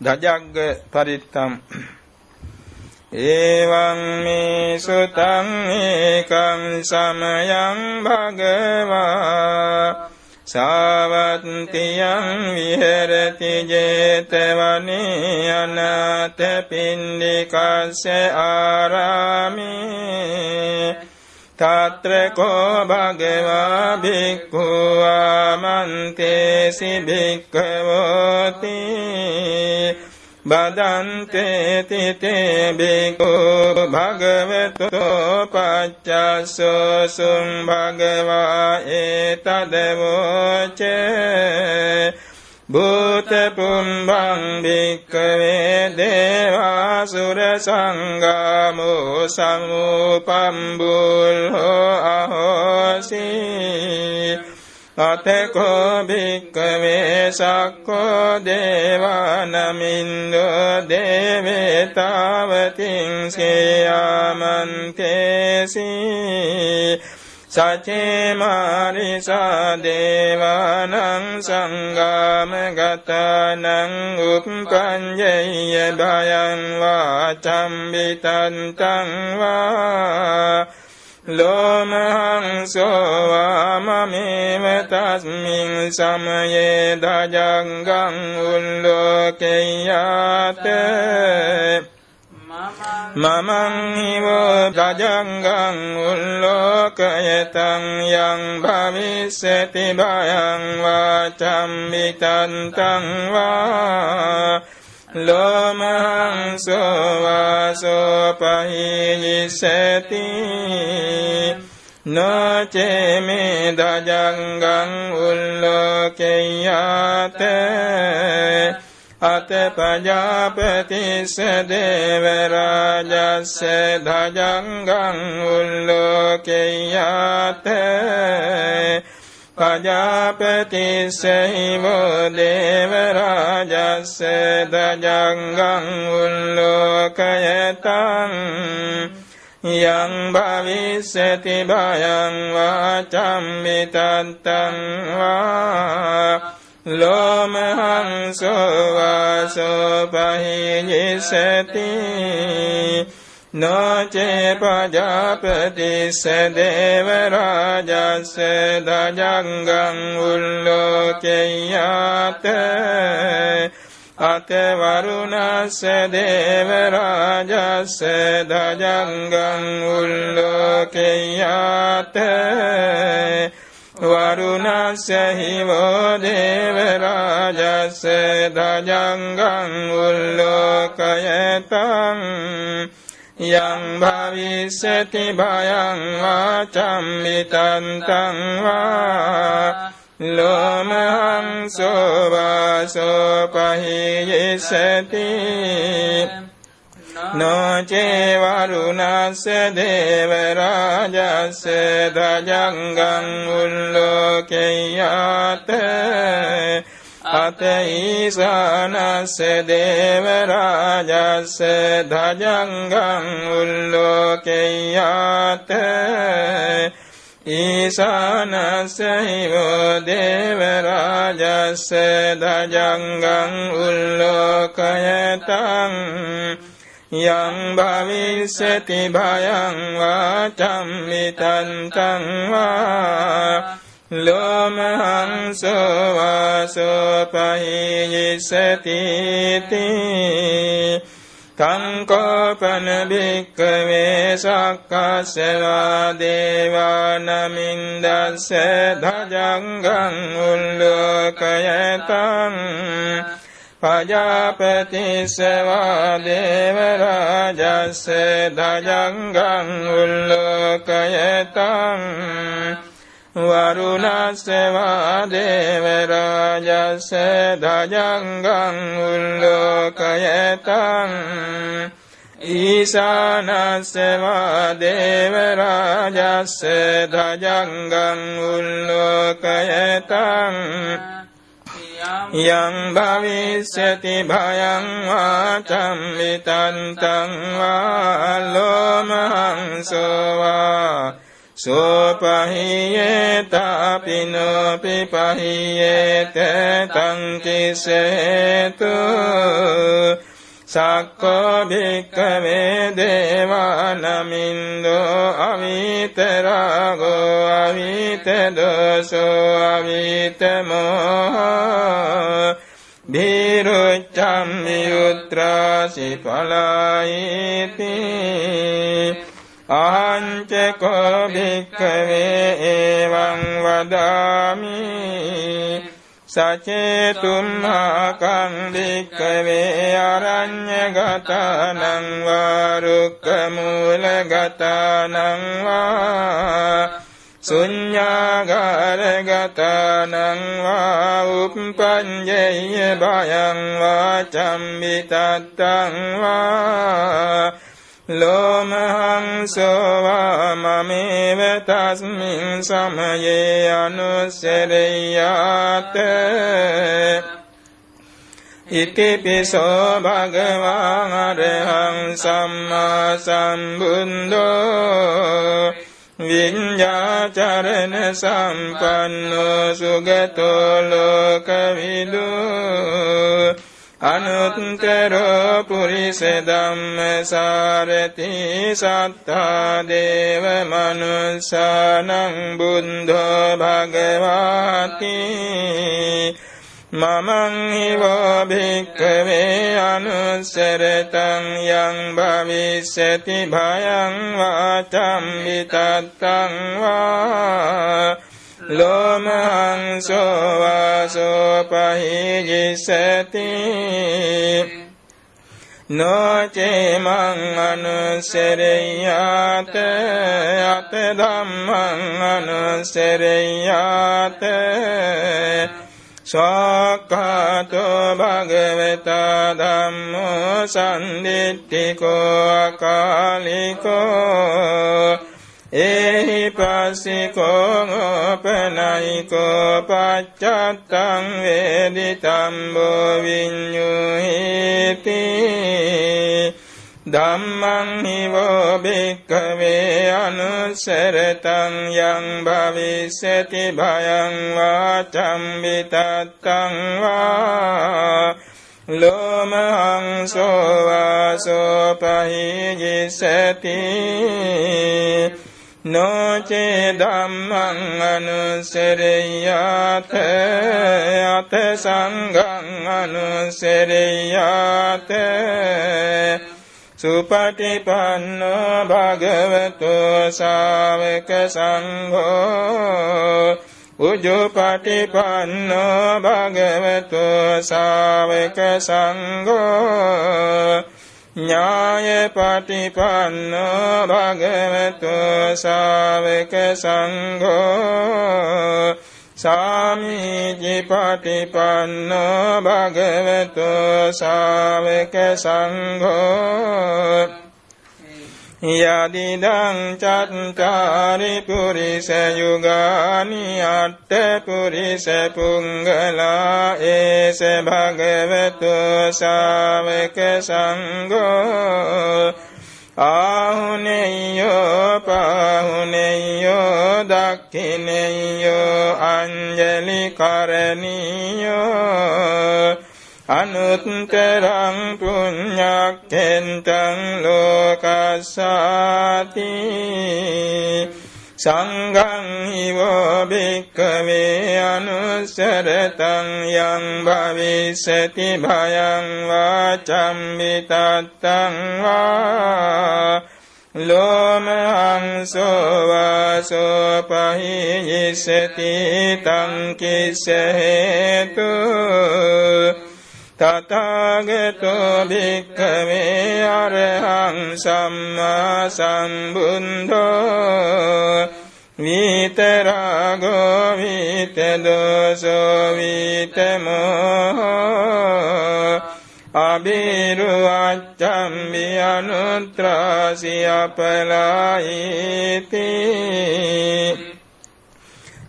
දජග්ග පරිත්තම්. එවං මේ සුතං ඒකං සමයං භගවා. සාවත්තියං විහෙරති 제තවනේ අනාථ පින්ඩිකස්ස ආරාමේ. තත්‍ර කෝ භගවා භික්ඛු ආමන්තේසි භික්ඛවෝති බදන්තේ තිතේ බිකු භගවතෝ පච්චස්සෝ සුම් භගවා ඒතදවෝච භූත පුම්බං භික්කවේ දේවාසුර සංගාමෝ සමුපම්බුල්හෝ අහෝසී. අතකෝ භික්කවේ සක්කෝ දේවානමින්දෝ දේවතාවතින් සේයාමන්තේසි. සචේමාරිසා දේවානං සංගාමගතනං උප්පංජය භයං වාචම්බිතන්තං වා ලෝමහං සෝවාමමේව තස්මින් සමයේ දජංගං උල්ලෝකෙය්‍යාත මමං හිවෝ දජංගං උල්ලෝකයතං යං භවිස්සති භයං වාචම්බිතන්තං වා ලෝමහං සෝවාසෝ පහිනිසති නොචේ මේ දජංගං උල්ලෝකෙය්‍යාත අත පජාපතිස්ස දේවරාජස්ස දජංගං උල්ලෝකෙය්‍යාත පජාපතිස්සහිවෝ දේවරාජස්ස දජංගං උල්ලෝකයතං යං භවිස්සති භයං වාචම්මිතත්තං වා ලෝමහං සෝවාසෝ පහිජිසති නොචේ පජාපතිස්ස දේවරාජස්ස දජංගං උල්ලෝකෙය්‍යාත අත වරුණස්ස දේවරාජස්ස දජංගං උල්ලෝකෙය්‍යාත වරුණස්ස හිවෝ දේවරාජස්ස දජංගං උල්ලෝකයතං යං භවිස්සති භයං වාචම්මිතන්තං වා ලෝමහං සෝවාසෝ පහියසති නොචේ වරුණස්ස දේවරාජස්ස දජංගං උල්ලෝකෙය්‍යාත අත ඊසානස්ස දේවරාජස්ස ධජංගං උල්ලෝකෙය්‍යාත ඊසානස්ස හිවෝ දේවරාජස්ස ධජංගං උල්ලෝකයතං යං භවිස්සති භයං වාචම්මිතන්තං වා ලෝමහංසෝ වාසෝ පහියසතිති තංකෝපන භික්කවේ සක්කස්සවා දේවානමින්දස්ස ධජංගං උල්ලෝකයතං පජාපතිස්සවා දේවරාජස්ස ධජංගං උල්ලෝකයතං වරුණස්සවා දේවරාජස්ස දජංගං උල්ලෝකයතං ඊසානස්සවා දේවරාජස්ස දජංගං උල්ලෝකයතං යං භවිස්සති භයං වාචම්මිතන්තං වා ලෝමහං සෝවා සෝපහියේතාපිනෝපි පහියේත තංකිසේතු සක්කෝ භික්කවේ දේවානමින්දෝ අවිතරාගෝ අවිතදෝසෝ අවිතමෝ භීරුච්චම් වියුත්‍රාසි පලායිති අහංචකෝ භික්කවේ එවං වදාමි සචේතුම්හාකං භික්කවේ අරඤ්‍යගතානං වාරුක්කමූලගතානං වා සුඤ්ඤාගාරගතානං වා උප්පඤ්ඤය භයං වා චම්බිතත්තං වා ලෝමහංසෝවා මමේව තස්මින් සමයේ අනුස්සරෙය්‍යාත ඉතිපිසෝ භගවාන් අරහං සම්මා සම්බුද්ධෝ විඤ්ඤාචරණ සම්පන්නෝ සුගතෝ ලෝකවිදු. අනුත්තරෝ පුරිස ධම්මසාරති සත්තා දේව මනුස්සානං බුද්ධෝ භගවාති. මමං හිවෝ භික්කවේ අනුස්සරතං යං භවිස්සති භයං වාචම් විතත්තං වා ලෝමහංසෝ වාසෝ පහිජිසති නොචේමං අනුසරෙය්‍යාත අත ධම්මං අනුසරෙය්‍යාත ස්වාක්ඛාතෝ භගවතා ධම්මෝ සම්දිට්ඨිකෝ අකාලිකෝ ඒහි පස්සිකෝ ඕපනයිකෝ පච්චත්තං වේදිතම්බෝ විඤ්ඤුහිති. ධම්මං හිවෝ භික්ඛවේ අනුසරතං යං භවිස්සති භයං වාචම් විතත්තං වා. ලෝමහංසෝ වාසෝ පහිජිසති. නොචේ ධම්මං අනුසරෙය්‍යාත අත සංඝං අනුසරෙය්‍යාත සුපටිපන්නෝ භගවතු ශාවක සංඝෝ උජුපටිපන්නෝ භගවතු ශාවක සංඝෝ. ඥාය පටිපන්නෝ භගවතු ශාවක සංඝෝ සාමීචි පටිපන්නෝ භගවතු ශාවක සංඝෝ යදිදං චත්තාරි පුරිස යුගානි අට්ඨ පුරිස පුංගලා ඒස භගවතු ශාවක සංඝෝ ආහුනෙය්‍යෝ පාහුනෙය්‍යෝ දක්ඛිනෙය්‍යෝ අංජලි කරණීයෝ අනුත්තරං පුඤ්ඤක්ඛෙන්තං ලෝකස්සාති සංඝං හිවෝ භික්ඛවේ අනුසරතං යං භවිස්සති භයං වාචම් විතත්තං වා ලෝමහංසෝ වාසෝ පහියසති තං කිස්ස හේතු තථාගතෝ භික්ඛවේ අරහං සම්මා සම්බුද්ධෝ විතරාගෝ විතදෝසෝ විතමෝ අබිරුවච්චම්බි අනුත්‍රාසි අපලායිති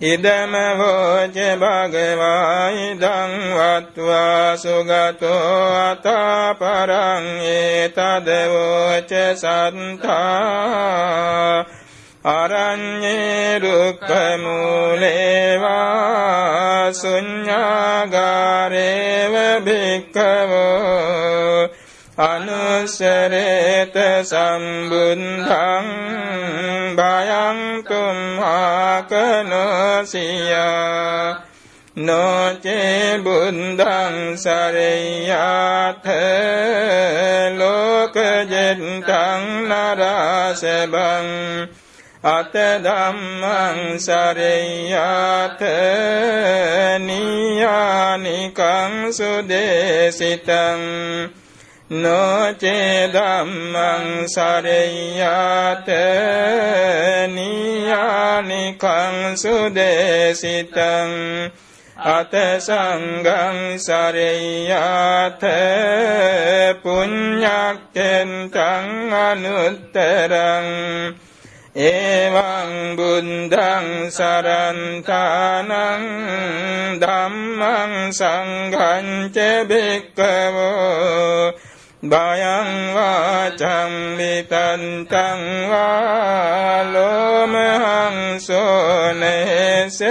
ඉදම වෝච භගවා ඉදං වත්වා සුගතෝ අතාපරං ඒතද වෝච සන්තා අරඤ්ඤේ රුක්ඛ මූලේවා ශුඤ්ඤාගාරේව භික්ඛවෝ අනුසරේත සම්බුද්ධං භයං තුම්හාකනසියා නොචේ බුද්ධං සරයාත ලෝකජෙන්තං නරාසබං අත ධම්මං සරයාත නියානිකං සුදේසිතං නොචේ ධම්මං සරයාත නියානිකං සුදේසිතං අත සංගං සරයාත පුඤ්ඤක්ඛෙන් තං අනුත්තරං එවං බුද්ධං සරන්තානං ධම්මං සංඝං ච බික්කවෝ බයං වාචං විතන්තං වාලෝමහං සෝනේසති